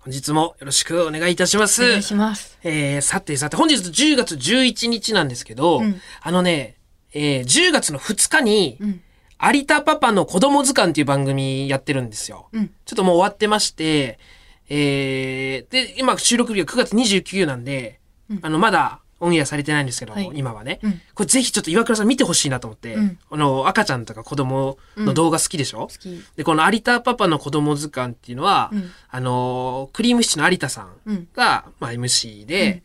本日もよろしくお願いいたします。お願いします。えー、さてさて、本日10月11日なんですけど、うんあのね、えー、10月の2日に、うん。有田パパの子供図鑑っていう番組やってるんですよ。うん。ちょっともう終わってまして、えー、で、今収録日が9月29なんで、うんあの、まだオンエアされてないんですけど、はい。今はね、うん。これぜひちょっと岩倉さん見てほしいなと思って、うん。あの、赤ちゃんとか子供の動画好きでしょ、好き。で、この有田パパの子供図鑑っていうのは、うん。あのークリームシチューの有田さんうん。が、まあ、MC で、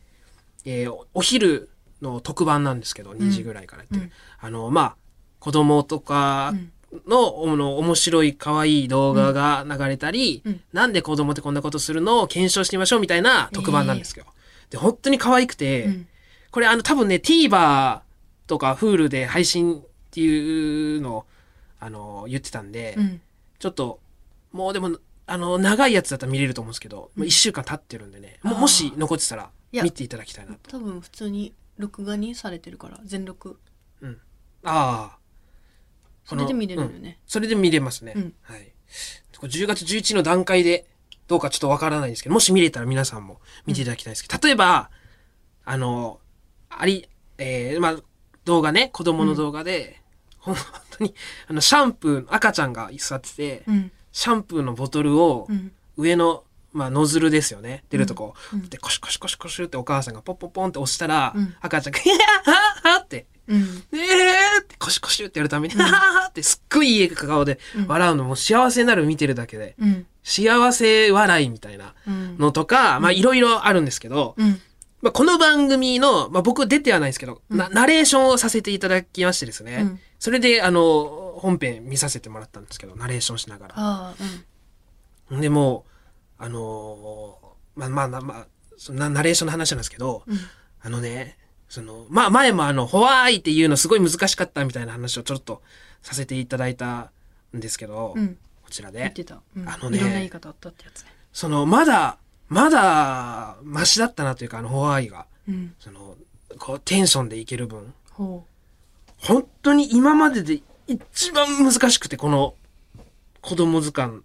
えーおお昼の特番なんですけど、2時ぐらいからやってあの、まあ、子供とかうんの、面白い可愛い動画が流れたり、うん。なんで子供ってこんなことするのを検証してみましょうみたいな特番なんですよ。で、本当に可愛くて、うん。これあの多分ね TVer とか Hulu で配信っていうのをあの言ってたんで、うん。ちょっともうでもあの長いやつだったら見れると思うんですけど、もう1週間経ってるんでねももし残ってたら見ていただきたいなと。多分普通に録画にされてるから、全録。ああそれで見れるようんね。それで見れますね。うんはい。これ10月11の段階でどうかちょっとわからないんですけど、もし見れたら皆さんも見ていただきたいんですけど、例えば、あの、あり、えー、まあ、動画ね、子供の動画で、ほん 本当に、あの、シャンプー、赤ちゃんが座ってて、うん。シャンプーのボトルをうん。上の、まあ、ノズルですよね。出るとこ、うんで、コシコシコシコシってお母さんがポッポッポンって押したら、うん赤ちゃんが、いやーはーって、うん。えーってコシコシってやるために、はははってすっごいいい顔でうん笑うのも幸せになる見てるだけで、うん。幸せ笑いみたいなうん。のとか、まあいろいろあるんですけど、うん。まあ、この番組の、まあ、僕出てはないんですけど、うんなナレーションをさせていただきましてですね、うんそれであの本編見させてもらったんですけどナレーションしながら。ああ、でもうあのーまあまあまあ、まあ、そんなナレーションの話なんですけど、うん。うん。あのね、その、まあ前もあの、ホワイっていうのすごい難しかったみたいな話をちょっとさせていただいたんですけど、うん。こちらで。言ってた。うんあのねいろんな言い方あったってやつね。その、まだ、まだ、マシだったなというか、あの、ホワイが、うん。その、こう、テンションでいける分、ほ本当に今までで一番難しくて、この、子供図鑑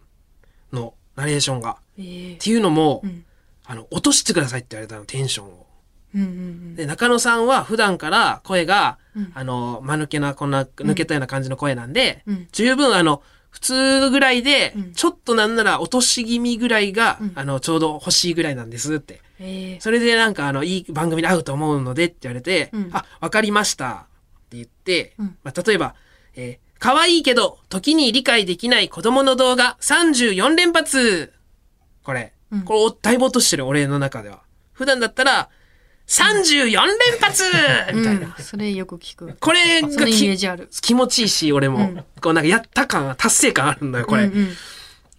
のナレーションが。う。ええっていうのも、うん。あの、落としてくださいって言われたの、テンションを。うんうんで、中野さんは普段から声が、うんあの、間抜けな、こんな、抜けたような感じの声なんで、うん十分あの、普通ぐらいで、うん。ちょっとなんなら落とし気味ぐらいが、うん。あの、ちょうど欲しいぐらいなんですって。ええ。それでなんかあの、いい番組に合うと思うのでって言われて、うん。あ、わかりましたって言って、うん。まあ、例えば、えー可愛いけど、時に理解できない子供の動画34連発。これ、うん。これおだいぶ落としてる俺の中では。普段だったら、34連発みたいな。うんそれよく聞く。これそのイメーがきジある。気持ちいいし、俺も。うんこうなんかやった感、達成感あるんだよ、これ。うん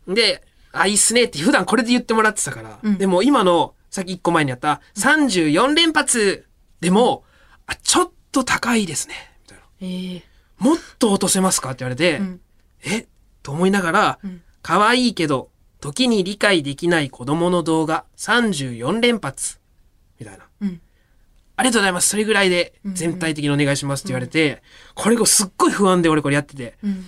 うんで、あ、いいっすねって普段これで言ってもらってたから。うんでも今の、さっき1個前にやった34連発でも、あ、ちょっと高いですね。みたいな。ええもっと落とせますか？って言われて、うんえ？と思いながら、うん可愛いけど、時に理解できない子供の動画34連発。みたいな。うんありがとうございます。それぐらいで全体的にお願いしますって言われて、これがすっごい不安で俺これやってて、うん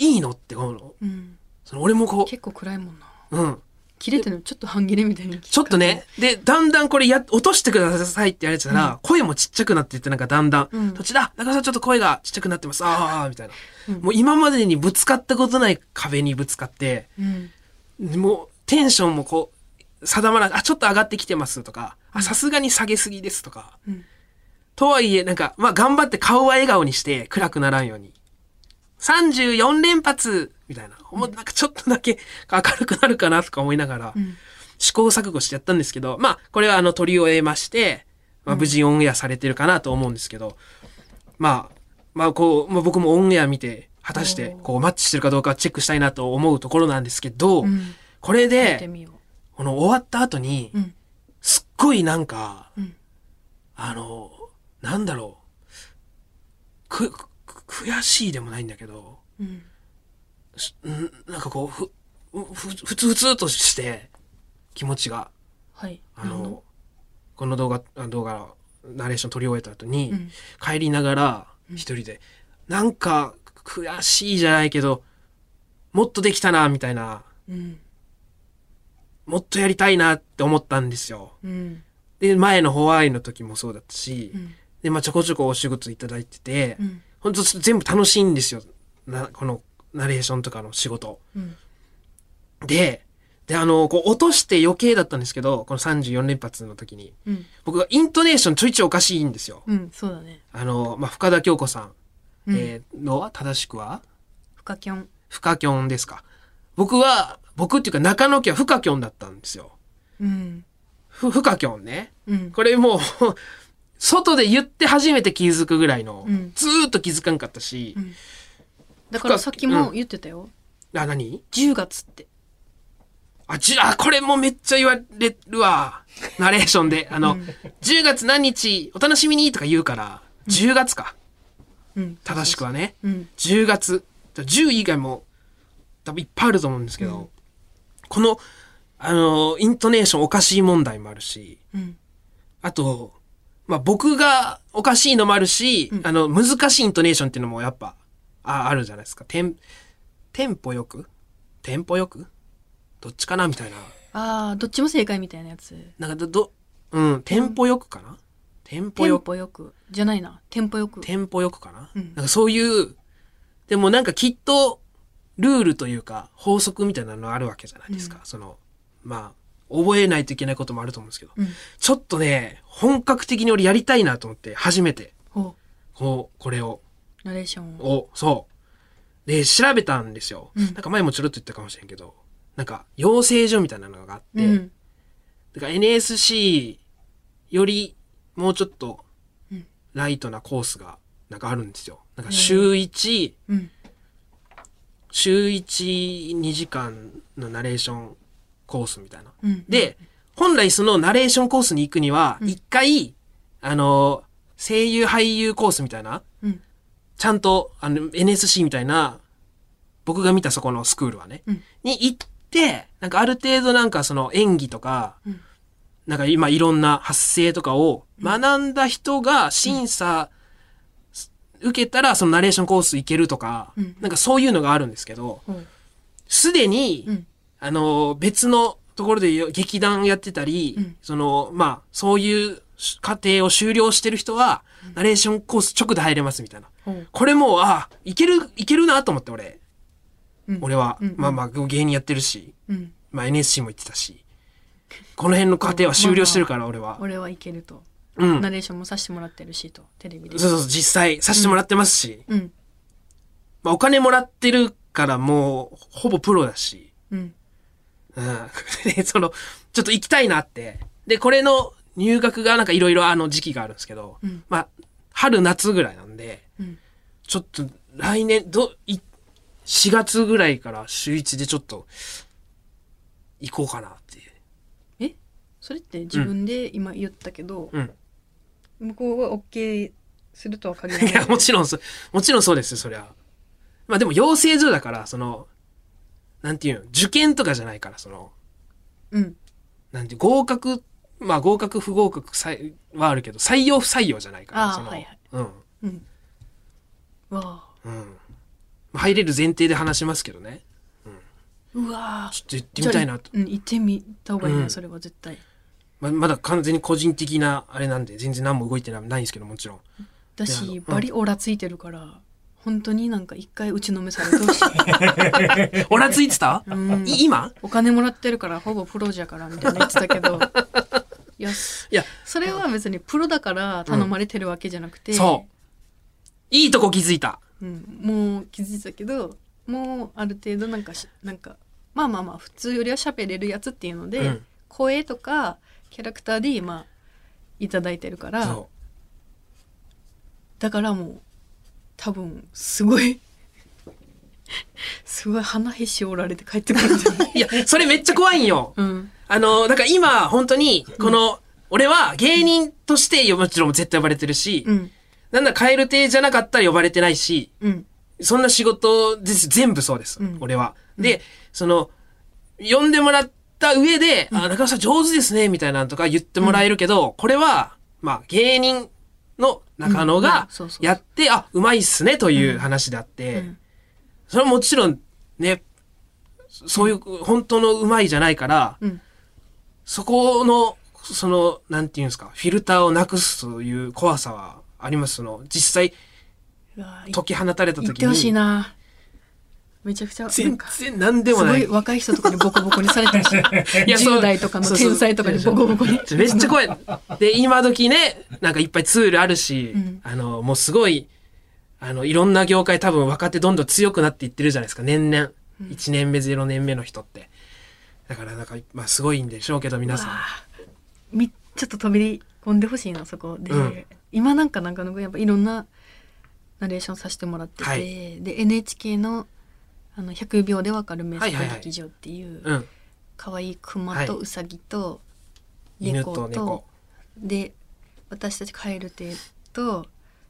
いいのってこの、うんその俺もこ結構暗いもんな。う、うん。切れてるのちょっと半切れみたいに。ちょっとね、で、だんだんこれや、落としてくださいって言われてたら、声もちっちゃくなっていって、なんかだんだん、うん途中だ、中田さんちょっと声がちっちゃくなってます。ああ、みたいな。うんもう今までにぶつかったことない壁にぶつかって、うん。もうテンションもこう、定まらあ、ちょっと上がってきてますとか、あ、さすがに下げすぎですとか。うん。とはいえ、なんか、まあ頑張って顔は笑顔にして暗くならんように。34連発みたいな。もうなんかちょっとだけ明るくなるかなとか思いながら、うん。試行錯誤してやったんですけど、まあ、これはあの、取り終えまして、まあ、無事オンエアされてるかなと思うんですけど、まあ、まあ、こう、まあ、僕もオンエア見て、果たして、こう、マッチしてるかどうかチェックしたいなと思うところなんですけど、うん。これで、この終わった後にごいなんか、うん。あの、なんだろう、く、く悔しいでもないんだけど、うん。なんかこう、ふ、ふ、ふつふつとして、気持ちが。はい。あの、この動画、あ動画、ナレーション撮り終えた後に、うん。帰りながら、一人で、なんか、悔しいじゃないけど、もっとできたな、みたいな、うんもっとやりたいなって思ったんですよ。うんで、前のホワイの時もそうだったし、うんで、まあちょこちょこお仕事いただいてて、うん本当全部楽しいんですよ。な、このナレーションとかの仕事。うんで、で、あの、こう落として余計だったんですけど、この34連発の時に、うん僕がイントネーションちょいちょいおかしいんですよ。うんそうだねあの、まあ、深田恭子さん、うんえーのは正しくは、フカキョン深きょんですか。僕は、僕っていうか中野家は深きょんだったんですよ。うん。ふ、深きょんね。うん。これもう、外で言って初めて気づくぐらいの、うん。ずーっと気づかんかったし、うん。だからさっきも言ってたよ、あ、何？10月って。あ、じあ、これもめっちゃ言われるわ。ナレーションで。あの、うん。10月何日お楽しみにとか言うから、10月か。うん。正しくはね。うん。10月。10以外も多分いっぱいあると思うんですけど、この、あの、イントネーションおかしい問題もあるし、うん。あと、まあ、僕がおかしいのもあるし、うん。あの、難しいイントネーションっていうのもやっぱ、ああるじゃないですか。テン、テンポよく？テンポよく？どっちかなみたいな。ああどっちも正解みたいなやつ。なんかど、ど、うん、テンポよくかな、テンポテンよく、ポよく。じゃないな。テンポよく。テンポよくかな、うん。なんかそういう、でもなんかきっと、ルールというか、法則みたいなのあるわけじゃないですか。うん。その、まあ、覚えないといけないこともあると思うんですけど、うん。ちょっとね、本格的に俺やりたいなと思って、初めて、ほこう、これを、うナレーションを。を、そう。で、調べたんですよ。うん。なんか前もちょろっと言ったかもしれんけど、なんか、養成所みたいなのがあって、うん。だから NSC よりもうちょっとうん。ライトなコースがなんかあるんですよ。なんか週1、うん週1、2時間のナレーションコースみたいな。うん。で、本来そのナレーションコースに行くには、うん。一回、あの、声優俳優コースみたいな、うん。ちゃんと、あの、NSC みたいな、僕が見たそこのスクールはね、うん。に行って、なんかある程度なんかその演技とか、うん。なんか今いろんな発声とかを学んだ人が審査受けたらそのナレーションコース行けるとか、うん。なんかそういうのがあるんですけど、ほうすでに、うん。あの、別のところで劇団やってたり、うん。その、まあ、そういう過程を修了してる人は、ナレーションコース直で入れますみたいな。これもう、あ、いける、いけるなと思って、俺。うん。俺は。うんまあまあ、芸人やってるし、うん。まあ NSC も行ってたし。この辺の過程は修了してるから、俺は。俺はいけるとうん。ナレーションもさせてもらってるしとテレビでそうそうそう、実際させてもらってますし。うんまあ、お金もらってるから、もう、ほぼプロだし。うんうん。で、その、ちょっと行きたいなって。で、これの入学がなんかいろいろあの時期があるんですけど、うんまあ、春夏ぐらいなんで、うんちょっと来年、ど、い、4月ぐらいから週1でちょっと、行こうかなっていう。え？それって自分で今言ったけど、うん。向こうは OK するとは限らないいや、もちろんそ、もちろんそうですよ、そりゃ。まあでも養成所だから、その、なんていうの、受験とかじゃないから、その、うんなんて合格、まあ合格不合格はあるけど、採用不採用じゃないから、その、はいはいうん。うんわあうん。まあ入れる前提で話しますけどね。うわちょっと行ってみたいなと。うん行ってみた方がいいな、うんそれは絶対ままだ完全に個人的なあれなんで、全然何も動いてないんですけど、もちろん。だしバリオラついてるから本当になんか一回打ちのめされてほしい、オラついてた、うん。い今？お金もらってるからほぼプロじゃからみたいな言ってたけど。いやいや、それは別にプロだから頼まれてるわけじゃなくて、そう。いいとこ気づいた。うん、もう気づいてたけどもうある程度なんかしなんかまあまあまあ普通よりは喋れるやつっていうので、うん。声とかキャラクターで今いただいてるからそだからもう多分すごい すごい鼻へし折られて帰ってくるんじゃない、う。いや、それめっちゃ怖いんよ。うん、あの、だから今、本当に、この、俺は芸人としてもちろん絶対呼ばれてるし、うんなんだ、カエル亭じゃなかったら呼ばれてないし、うんそんな仕事です。全部そうです。うん俺は。で、その、呼んでもらった上で、あ、中野さん上手ですね、みたいなのとか言ってもらえるけど、これは、まあ、芸人の中野がやって、あ、うまいっすね、という話であって、うん。それはもちろん、ね、そういう、本当のうまいじゃないから、うん。そこの、その、なんていうんですか、フィルターをなくすという怖さはあります？その、実際、解き放たれた時言ってほしいに、なめちゃくちゃ全然何でもごない。い若い人とかにボコボコにされてるし いやそう。10代とかの天才とかにボコボコに。めっちゃ怖い。で、今時ね、なんかいっぱいツールあるし、うん。あの、もうすごい、あの、いろんな業界多分若手どんどん強くなっていってるじゃないですか、年々。1年目、0年目の人って。だからなんか、まあすごいんでしょうけど、皆さん。みちょっと飛び込んでほしいなそこで、うん。今なんか中野くんやっぱいろんなナレーションさせてもらってて、はい。で NHK のあの100秒でわかる名はいはいはい作劇場っていううん。可愛いクマとウサギと犬猫と,、と猫。で私たちカエル亭と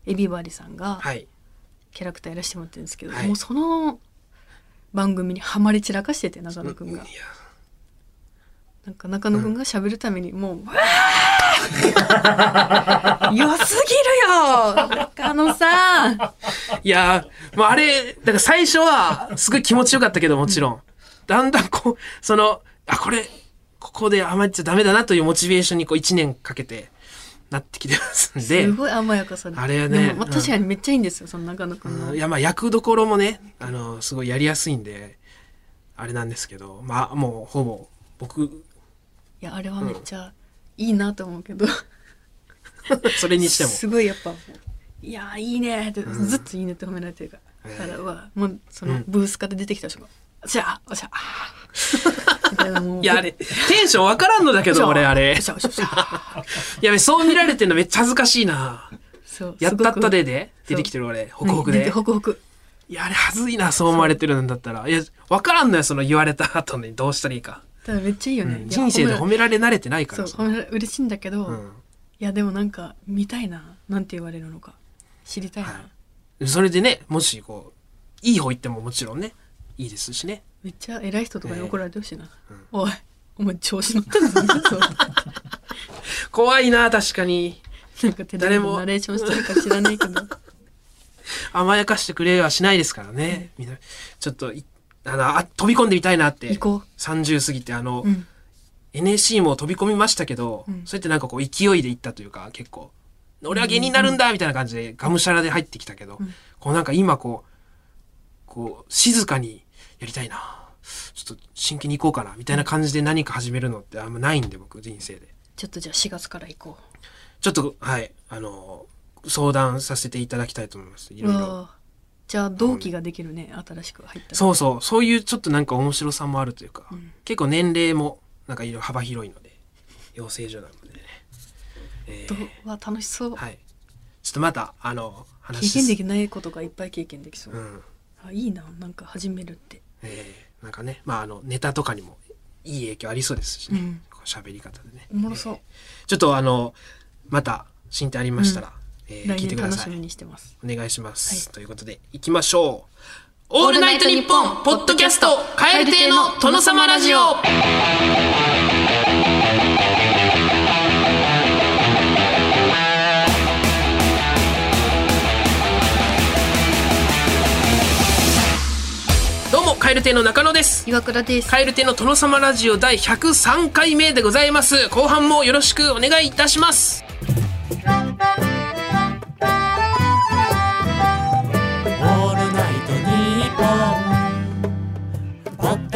エビバリさんがはい。キャラクターやらせてもらってるんですけど、はいもうその番組にハマり散らかしてて中野くんが。なんか中野くんが喋るためにもう、わー 良すぎるよ中野さん。いやー、もうあれ、だから最初は、すごい気持ちよかったけど、もちろん。だんだんこう、その、あ、これ、ここで甘えちゃダメだなというモチベーションにこう1年かけてなってきてますんで。すごい甘やかさであれはねまあ、うん。確かにめっちゃいいんですよその中野くんの、うん。いや、まあ役どころもね、あの、すごいやりやすいんで、あれなんですけど、まあもうほぼ、僕、いやあれはめっちゃいいなと思うけど、それにしても。すごいやっぱ「いやーいいね」って、ずっと「いいね」って褒められてるから、ええだからうわもうそのうん。ブースから出てきた人が「おしゃおしゃあいや、あれ、テンションわからんのだけど、俺、あれ。や、そう見られてんのめっちゃ恥ずかしいな。そう。やったったでで出てきてる俺、ホクホクで。ホクホク。いや、あれ恥ずいな、そう思われてるんだったら。いや、わからんのよ、その言われた後にどうしたらいいか。めっちゃいいよね、うん。人生で褒められ慣れてないからさ。そう嬉しいんだけど、うん。いやでもなんか見たいななんて言われるのか。知りたいな、はい。それでね、もしこう、いい方言ってももちろんね、いいですしね。めっちゃ偉い人とかに怒られてほしいな、うん。おいお前調子乗ってんぞ。そ う怖いな、確かに。なんかテレビ誰ものナレーションしてるか知らないけど。甘やかしてくれはしないですからね。みんな、ちょっとい、あの、あ飛び込んでみたいなって。行こ30過ぎて、あの、う、うん、NSC も飛び込みましたけど、うんそうやってなんかこう勢いでいったというか、結構、俺は芸人になるんだみたいな感じで、がむしゃらで入ってきたけど、うんこうなんか今こう、こう、静かにやりたいな。ちょっと真剣に行こうかな、みたいな感じで何か始めるのってあんまないんで、僕、人生で。ちょっとじゃあ4月から行こちょっと、はい、あの、相談させていただきたいと思います。いうろいろ。わあじゃあ同期ができるね新しく入ったらそうそう、そういうちょっとなんか面白さもあるというか、ん。結構年齢もなんかいろいろ幅広いので、養成所なのでね。えー。わ楽しそう、はい。ちょっとまた、あの、経話験できないことがいっぱい経験できそう、うん。あいいななんか始めるって。えー。なんかね、まあ、あの、ネタとかにもいい影響ありそうですしね。うん。こう喋り方でね。おもろそう、ちょっとあの、また、進展ありましたら、えー来聞いてください年楽しみ。にしてますお願いします。はいということで、行きましょう。オールナイトニッポンポッドキャスト、カエル亭の殿様ラジオどうも、カエル亭の中野です。岩倉ですカエル亭の殿様ラジオ第103回目でございます。後半もよろしくお願いいたします。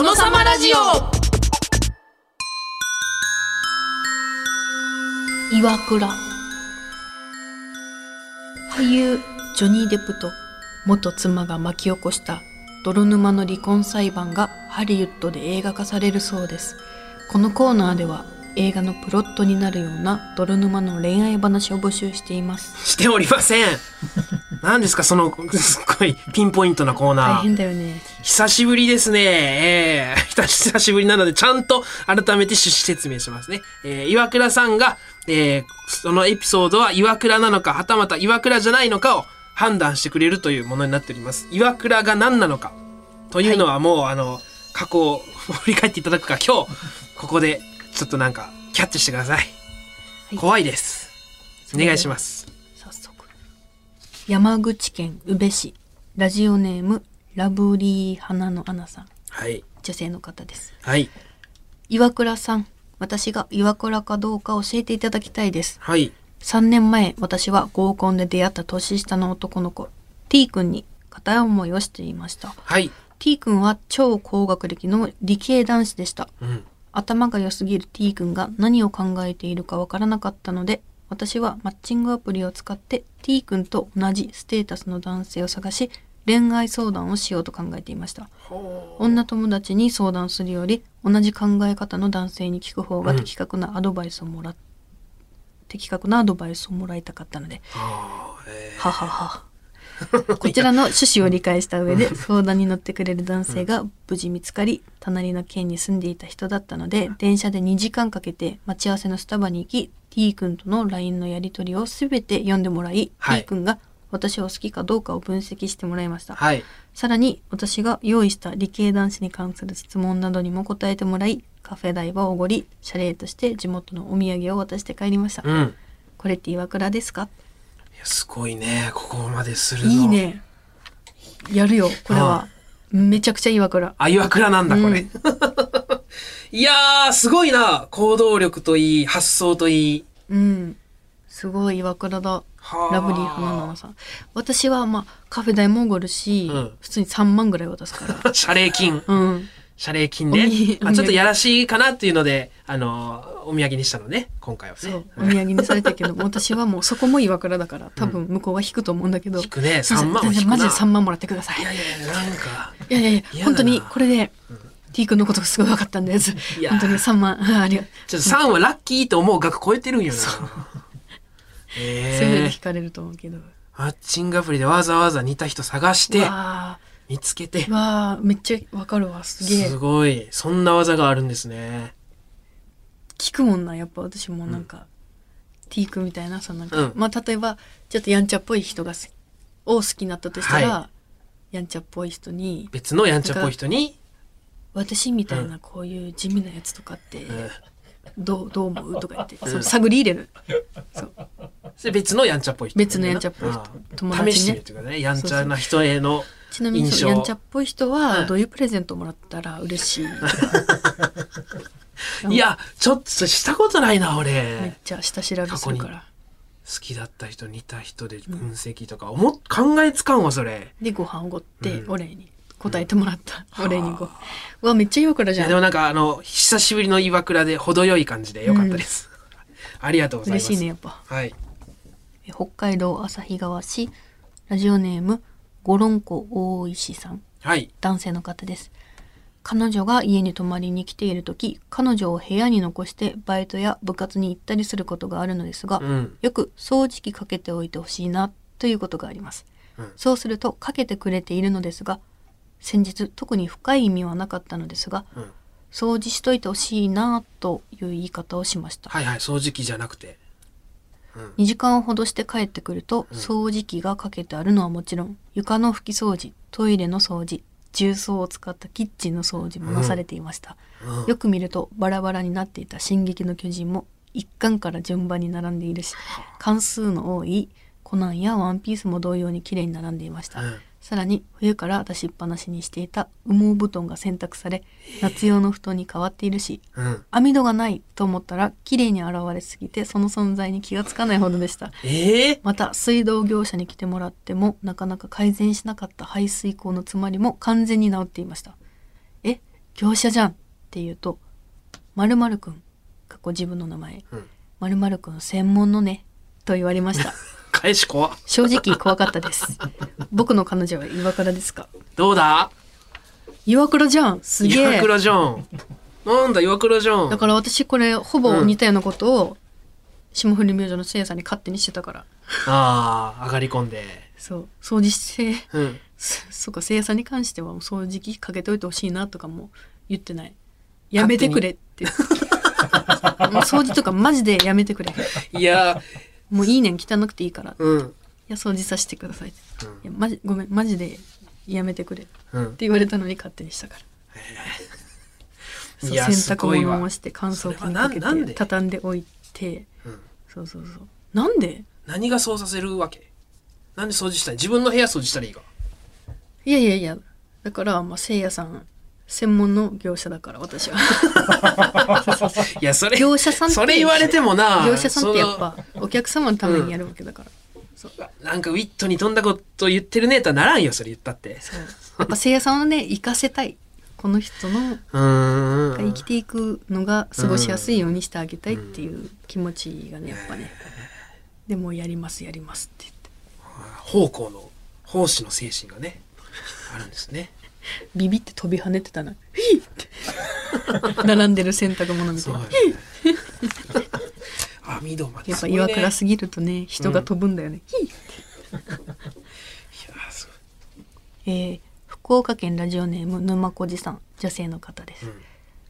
殿様ラジオ。岩倉。俳優ジョニー・デプと元妻が巻き起こした泥沼の離婚裁判がハリウッドで映画化されるそうです。このコーナーでは映画のプロットになるような泥沼の恋愛話を募集していますしておりません。何ですかそのすっごいピンポイントなコー大ナー変だよね久しぶりですね。えー、久しぶりなので、ちゃんと改めて趣旨説明しますね。えー、岩倉さんが、えー、そのエピソードは岩倉なのか、はたまた岩倉じゃないのかを判断してくれるというものになっております。岩倉が何なのかというのはもう、あの、過去を 振り返っていただくか、今日、ここで、ちょっとなんか、キャッチしてください。い怖いです。お願いします。早速山口県宇部市ラジオネームラブリー花のアナさんはい。女性の方ですはい。岩倉さん私が岩倉かどうか教えていただきたいですはい。3年前私は合コンで出会った年下の男の子 T 君に片思いをしていましたはい。T 君は超高学歴の理系男子でしたうん。頭が良すぎる T 君が何を考えているかわからなかったので私はマッチングアプリを使って T 君と同じステータスの男性を探し恋愛相談をしようと考えていました。女友達に相談するより同じ考え方の男性に聞く方が的確なアドバイスをもらっ、的確なアドバイスをもらいたかったので。ははは。こちらの趣旨を理解した上で相談に乗ってくれる男性が無事見つかり、隣の県に住んでいた人だったので、電車で2時間かけて待ち合わせのスタバに行き、T 君との LINE のやり取りをすべて読んでもらい、はい T 君が私を好きかどうかを分析してもらいました。ーはい。さらに私が用意した理系男子に関する質問などにも答えてもらい、カフェ代はおごり、謝礼として地元のお土産を渡して帰りました。うん。これって岩倉ですか？すごいね。ここまでするの。いい。ね。やるよ、これは。めちゃくちゃ岩倉。あ、岩倉なんだ、これ。う んいやー、すごいな。行動力といい、発想といい。うん。すごい岩倉だ。はあラブリー花奈さん。私はまあカフェ代もおごるし、うん普通に3万ぐらい渡すから。謝礼金。うん。謝礼金おみね。まあ、ちょっとやらしいかなっていうので、あのー、お土産にしたのね、今回はね。そう。お土産にされたけど、私はもうそこも岩倉だから、多分向こうは引くと思うんだけど。引くね3万は引マジで3万もらってください。いやいやいや、なんか。いやいやいや、本当にこれで、T 君のことがすごい分かったんです。本当に3万、あありがとう。ちょっと3はラッキーと思う額超えてるんよな。そういうのえーで聞、かれると思うけど。マッチングアプリでわざわざ似た人探して、わ見つけて。ー、わーめっちゃ分かるわ、すげえ。す。ごい。そんな技があるんですね。聞くもんなやっぱ私もなんか、T 君みたいなそのなんか、うん。まあ例えばちょっとやんちゃっぽい人がすを好きになったとしたら、はやんちゃっぽい人に別のやんちゃっぽい人に、私みたいなこういう地味なやつとかってうん。どうどう思うとか言って、ん。その探り入れる。そう。それ別のやんちゃっぽい人、別のやんちゃっぽい人。ああ。友達ね。試してみるというかね、やんちゃな人へのちなみにやんちゃっぽい人うんはどういうプレゼントもらったら嬉しい。いや、ちょっとしたことないな、めっ俺。ちゃ下調べするから。好きだった人、似た人で分析とか、思っ考えつかんわ、それ。でご飯おごってうん。お礼に。答えてもらった、お礼にご。飯うわめっちゃ岩倉じゃん。でもなんか、あの、久しぶりの岩倉で程よい感じでよかったです。ありがとうございます。嬉しいねやっぱ。はい。え北海道旭川市ラジオネームゴロンコ大石さんはい。男性の方です彼女が家に泊まりに来ている時彼女を部屋に残してバイトや部活に行ったりすることがあるのですが、うん。よく掃除機かけておいてほしいなということがあります、うんそうするとかけてくれているのですが先日特に深い意味はなかったのですがうん。掃除しといてほしいなという言い方をしましたはいはい、掃除機じゃなくて。2時間ほどして帰ってくると、うん。掃除機がかけてあるのはもちろん床の拭き掃除トイレの掃除重曹を使ったキッチンの掃除もなされていました、うん。よく見るとバラバラになっていた「進撃の巨人」も一巻から順番に並んでいるし関数の多いコナンやワンピースも同様に綺麗に並んでいました、うんさらに冬から出しっぱなしにしていた羽毛布団が洗濯され夏用の布団に変わっているしうん。網戸がないと思ったら綺麗に現れすぎてその存在に気がつかないほどでした。ええまた水道業者に来てもらってもなかなか改善しなかった排水口の詰まりも完全に治っていました。え業者じゃんって言うと〇〇くんかっこ自分の名前。うん。〇〇くん専門のねと言われました 返し怖。っ正直怖かったです。僕の彼女は岩倉ですか。どうだ？岩倉じゃんすげえ。岩倉じゃん。なんだ、岩倉じゃん。だから私これほぼ似たようなことを、霜降り明星のせいやさんに勝手にしてたから。ああ、上がり込んで。そう。掃除してうん。そそうかせいやさんに関してはもう掃除機かけといてほしいなとかも言ってない。やめてくれって言って。もう掃除とかマジでやめてくれ。いやもういいねん汚くていいから。うん。や掃除させてくださいって、いやマジごめんマジでやめてくれ。ってうん。言われたのに勝手にしたから。そういや洗濯物をして乾燥機にかけてで？畳んでおいて。うん。そうそうそう。なんで？何がそうさせるわけ？なんで掃除したい？自分の部屋掃除したらいいか。いやいやいや。だからまあせいやさん専門の業者だから私は。いや、それ、業者さんってそれ言われてもな。業者さんってやっそぱお客様のためにやるわけだから、のなんかウィットに飛んだこと言ってるねとはならんよ、それ言ったって。そう。やっぱせいやさんをね生かせたい。この人の。生きていくのが過ごしやすいようにしてあげたいっていう気持ちがねやっぱね。でもやりますやりますって言って。奉公の、奉仕の精神がね、あるんですね。ビビって飛び跳ねてたな「ヒーって。並んでる洗濯物みたいな。網戸までやっぱすごいね。岩倉すぎるとね人が飛ぶんだよね、ヒーいやすえー福岡県ラジオネーム沼小路さん女性の方です、うん。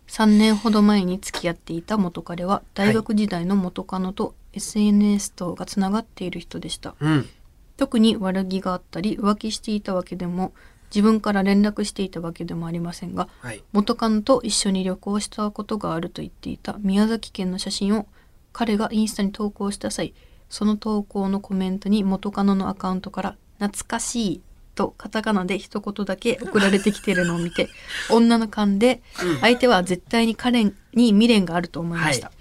3年ほど前に付き合っていた元彼は大学時代の元カノと SNS 等がつながっている人でした。うん。特に悪気があったり浮気していたわけでも自分から連絡していたわけでもありませんがはい。元カノと一緒に旅行したことがあると言っていた宮崎県の写真を彼がインスタに投稿した際その投稿のコメントに元カノのアカウントから「懐かしい」とカタカナで一言だけ送られてきているのを見て 女の勘で相手は絶対に彼に未練があると思いました、は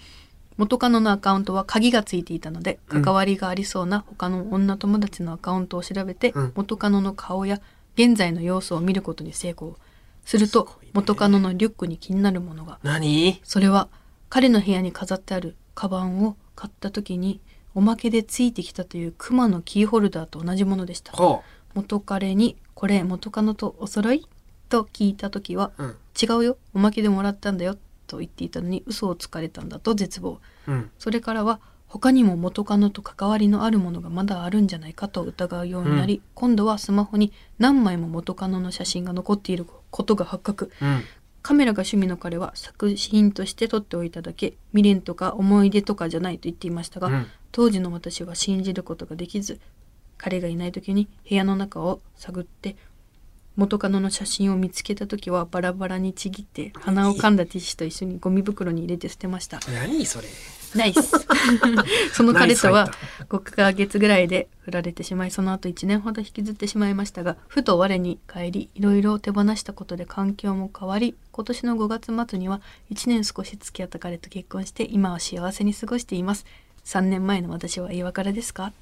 元カノのアカウントは鍵がついていたので関わりがありそうな他の女友達のアカウントを調べて、うん。元カノの顔や現在の様子を見ることに成功すると元カノのリュックに気になるものが何？それは彼の部屋に飾ってあるカバンを買った時におまけでついてきたというクマのキーホルダーと同じものでしたほ元彼に「これ元カノとお揃い?」と聞いた時はう。うん。「違うよおまけでもらったんだよ」と言っていたのに嘘をつかれたんだと絶望うん。それからは他にも元カノと関わりのあるものがまだあるんじゃないかと疑うようになり、今度はスマホに何枚も元カノの写真が残っていることが発覚うん。カメラが趣味の彼は作品として撮っておいただけ未練とか思い出とかじゃないと言っていましたが、うん当時の私は信じることができず彼がいない時に部屋の中を探って元カノの写真を見つけた時はバラバラにちぎって鼻を噛んだティッシュと一緒にゴミ袋に入れて捨てました何それ。ナイスその彼とはナイス5ヶ月ぐらいで振られてしまいその後1年ほど引きずってしまいましたがふと我に返りいろいろ手放したことで環境も変わり今年の5月末には1年少し付き合った彼と結婚して今は幸せに過ごしています。3年前の私は岩倉ですか？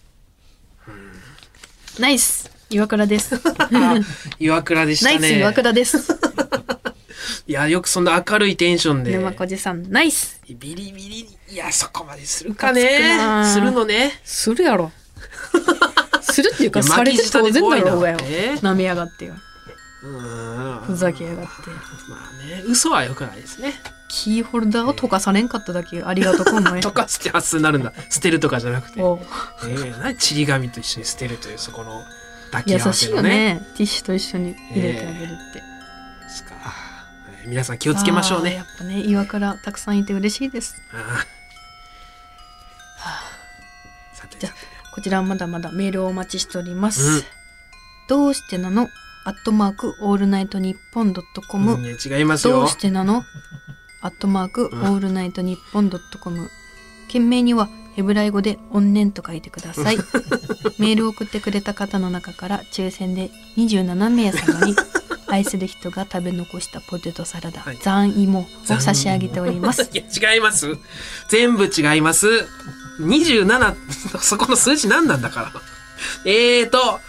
ナイス岩倉です。岩倉でしたね。ナイス岩倉です。いや、よくそんな明るいテンションで。沼小路さんナイスビリビリ、いや、そこまでするかねな。するのね。するやろ するっていうかされて当然だろうがよななめやがってようん。ふざけやがってまあね、嘘は良くないですね。キーホルダーを溶かされんかっただけありがとう思え 溶かすって発想になるんだ。捨てるとかじゃなくて。おええ何ちり紙と一緒に捨てるというそこの抱き優合わしいよせのね。ねティッシュと一緒に入れてあげるって、えー皆さん気をつけましょうね。や。っぱね岩倉たくさんいて嬉しいです。あー。さてじゃこちらはまだまだメールをお待ちしております、うん。どうしてなの？アットマークオールナイトニッポンドットコム、違いますよ。どう。してなの？アットマークオん。ールナイトニッポンドットコム。件名にはヘブライ語で「怨念」と書いてください。メールを送ってくれた方の中から抽選で27名様に愛する人が食べ残したポテトサラダ、はい残芋を差し上げております いや違います。全部違います。27そこの数字何なんだから。えーと。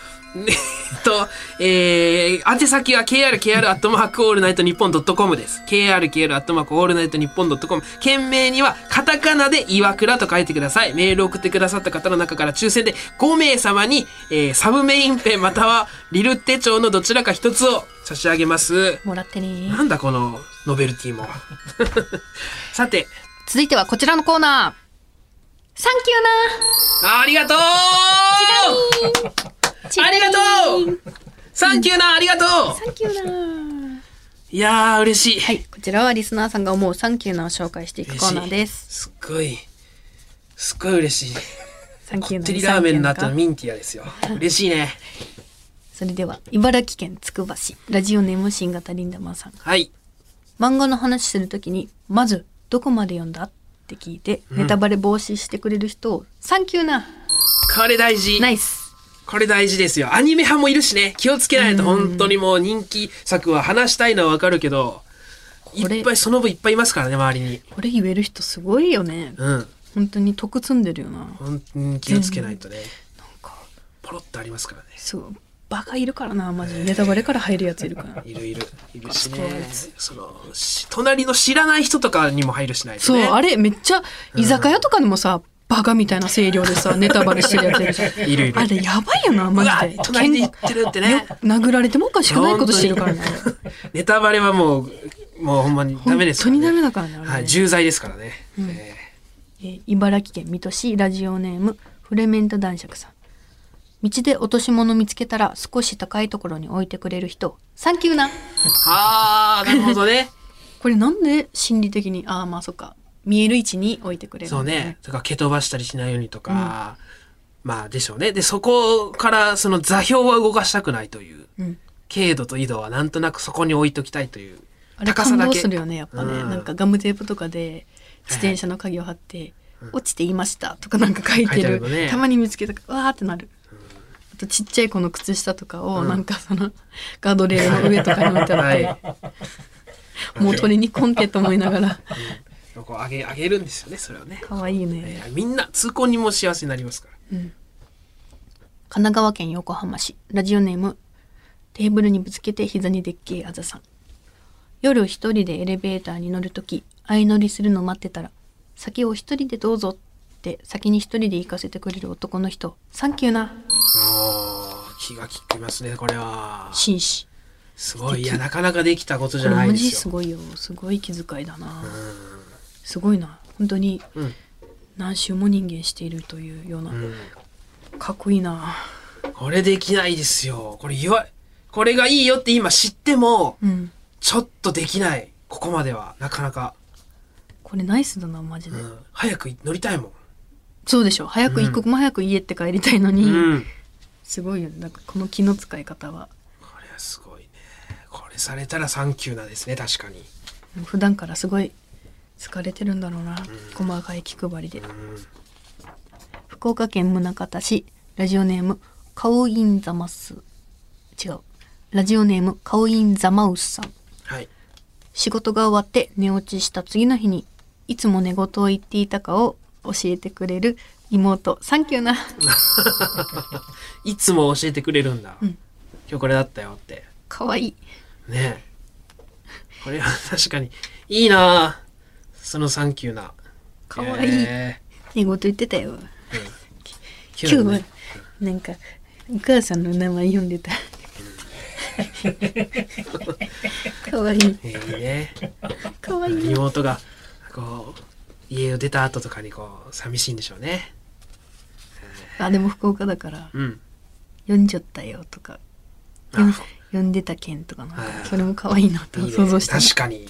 えーと、えー、宛先は krkr アットマークオールナイトニッポンドットコムです。krkr アットマークオールナイトニッポンドットコム。件名にはカタカナで岩倉と書いてください。メールを送ってくださった方の中から抽選で5名様に、えー、サブメインペンまたはリル手帳のどちらか一つを差し上げます。もらってねなんだこのノベルティも。さて、続いてはこちらのコーナーサンキューなあありがとうありがとう。サンキューなありがとう。サンキューな。いやー嬉しい、はい、こちらはリスナーさんが思うサンキューなを紹介していくコーナーです。すっごいすっごい嬉しい。サンキューなこってりラーメンの後のミンティアですよ。嬉しいね。それでは茨城県つくば市ラジオネーム新型リンダマンさん。はい。漫画の話するときにまずどこまで読んだ？って聞いて、ネタバレ防止してくれる人をサンキューな。これ大事。ナイスこれ大事ですよ。アニメ派もいるしね。気をつけないと本当にもう人気作は話したいのはわかるけどいっぱいその分いっぱいいますからね周りに。これ言える人すごいよね。うん。本当に得積んでるよな。本当に気をつけないとね。なんかポロッとありますからね。そうバカいるからなマジで。ネタバレから入るやついるから。いるいる。いるしね。そのし隣の知らない人とかにも入るしないとそう、ねあれめっちゃ居酒屋とかでもさ、バカみたいな声量でさ ネタバレしてるやついるじゃん。いるいる。あれやばいよなマジで。隣で言ってるってね。殴られてもおかしくないことしてるからね。ネタバレはもうもうほんまにダメですから、ね、本当にダメだからねはい重罪ですからね、ええ。ー茨城県水戸市ラジオネームフレメント男爵さん。道で落とし物見つけたら少し高いところに置いてくれる人。サンキューな。ー、はあなるほどね。これなんで心理的にああまあそっか見える位置に置いてくれるそうね。とか蹴飛ばしたりしないようにとか、まあでしょうね。でそこからその座標は動かしたくないという、うん。経度と緯度はなんとなくそこに置いときたいという。あれ感高さだけ。動するよねやっぱね、うん。なんかガムテープとかで自転車の鍵を貼って「落ちていました」とかなんか書いてる。ね。たまに見つけたわーってなる、あとちっちゃい子の靴下とかをなんかそのガードレールの上とかに置いてあって、もう取りにこんてと思いながらこう上げ上げるんですよねそれをね、可愛いね、えーみんな通行人も幸せになりますから。神奈川県横浜市。ラジオネームテーブルにぶつけて膝にでっけえあざさん。夜一人でエレベーターに乗るとき相乗りするの待ってたら先を一人でどうぞって先に一人で行かせてくれる男の人サンキューな。おー気が利きますねこれは。紳士。すごいいやなかなかできたことじゃこれマないですよ。ジすごいよ。すごい気遣いだなすごいな。本当にうん。何周も人間しているというような、うん。かっこいいな。これできないですよ。これ言わこれがいいよって今知ってもうん。ちょっとできない。ここまでは。なかなか、これナイスだなマジで、うん、早く乗りたいもん。そうでしょ。早く一刻も早く家って帰りたいのに、うん。すごいよ。ねなんかこの気の使い方は。これはすごいね。これされたらサンキューなですね確かに。普段からすごい疲れてるんだろうな、細かい気配りで、福岡県宗像市。ラジオネームカオインザマス。違う。ラジオネームカオインザマウスさん。はい。仕事が終わって寝落ちした次の日にいつも寝言を言っていたかを教えてくれる妹。サンキューな。いつも教えてくれるんだ、ん。今日これだったよって。かわいい。ねえ。これは確かにいいなそのサンキューな。かわい。いえ寝言言ってたよ。ー今日はね。なんかお母さんの名前読んでた。かわい。いいいねかわい。い妹がこう家を出た後とかにこう寂しいんでしょうね。あでも福岡だからうん。読んじゃったよとかあ読んでた件とかなんかはいそれも可愛いいいね想像して確かに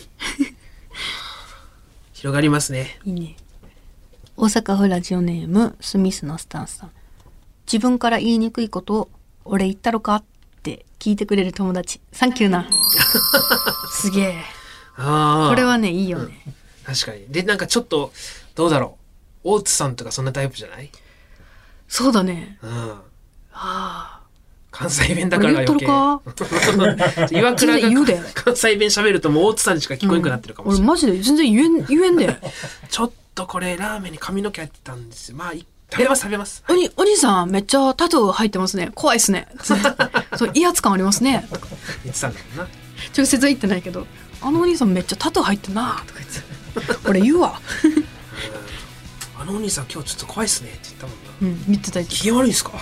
広がりますね。いいね。大阪府ラジオネームスミスのスタンスさん。自分から言いにくいことを「俺言ったろか?」って聞いてくれる友達。サンキューな。すげえ。ああこれはねいいよね、確かに。でなんかちょっとどうだろう。大津さんとかそんなタイプじゃない？そうだね。うん。ああ関西弁だから余計。岩倉が関西弁喋るともう大津さんにしか聞こえなくなってるかもしれない、俺マジで全然言えん言えんでちょっとこれラーメンに髪の毛入ってたんですよ。まあい食べます食べます。おにお兄さんめっちゃタトゥー入ってますね。怖いっすね。そう威圧感ありますね。言ってたんだもんな。直接は言ってないけど。あのお兄さんめっちゃタトゥー入ってんな。とか言って俺言うわ。あのお兄さん今日ちょっと怖いっすねって言ったもんな。うん言ってた機嫌悪いんすか、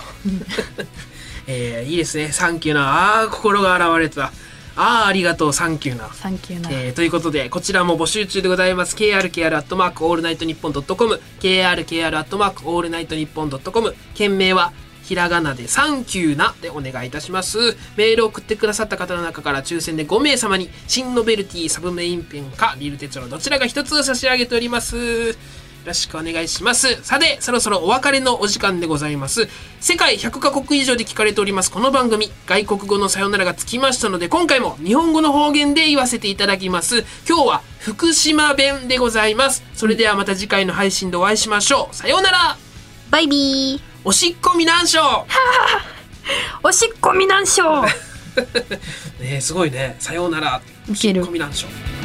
えーいいですね。サンキューな。あー心が洗われた。あーありがとう。サンキューな。たサンキューな、えーということでこちらも募集中でございます。KRKR アットマークオールナイトニッポンドットコム。KRKR アットマークオールナイトニッポンドットコム。件名はひらがなでサンキューなでお願いいたします。メールを送ってくださった方の中から抽選で5名様に、新ノベルティサブメインペンか、リル手帳どちらが一つ差し上げております。よろしくお願いします。さて、そろそろお別れのお時間でございます。世界100カ国以上で聞かれておりますこの番組、外国語のさよならがつきましたので、今回も日本語の方言で言わせていただきます。今日は福島弁でございます。それではまた次回の配信でお会いしましょう。さようならバイビーおしっこみなんしょ おしっこみなんしょ ねえすごいね。さようなら。ウケるおしっこみなんしょ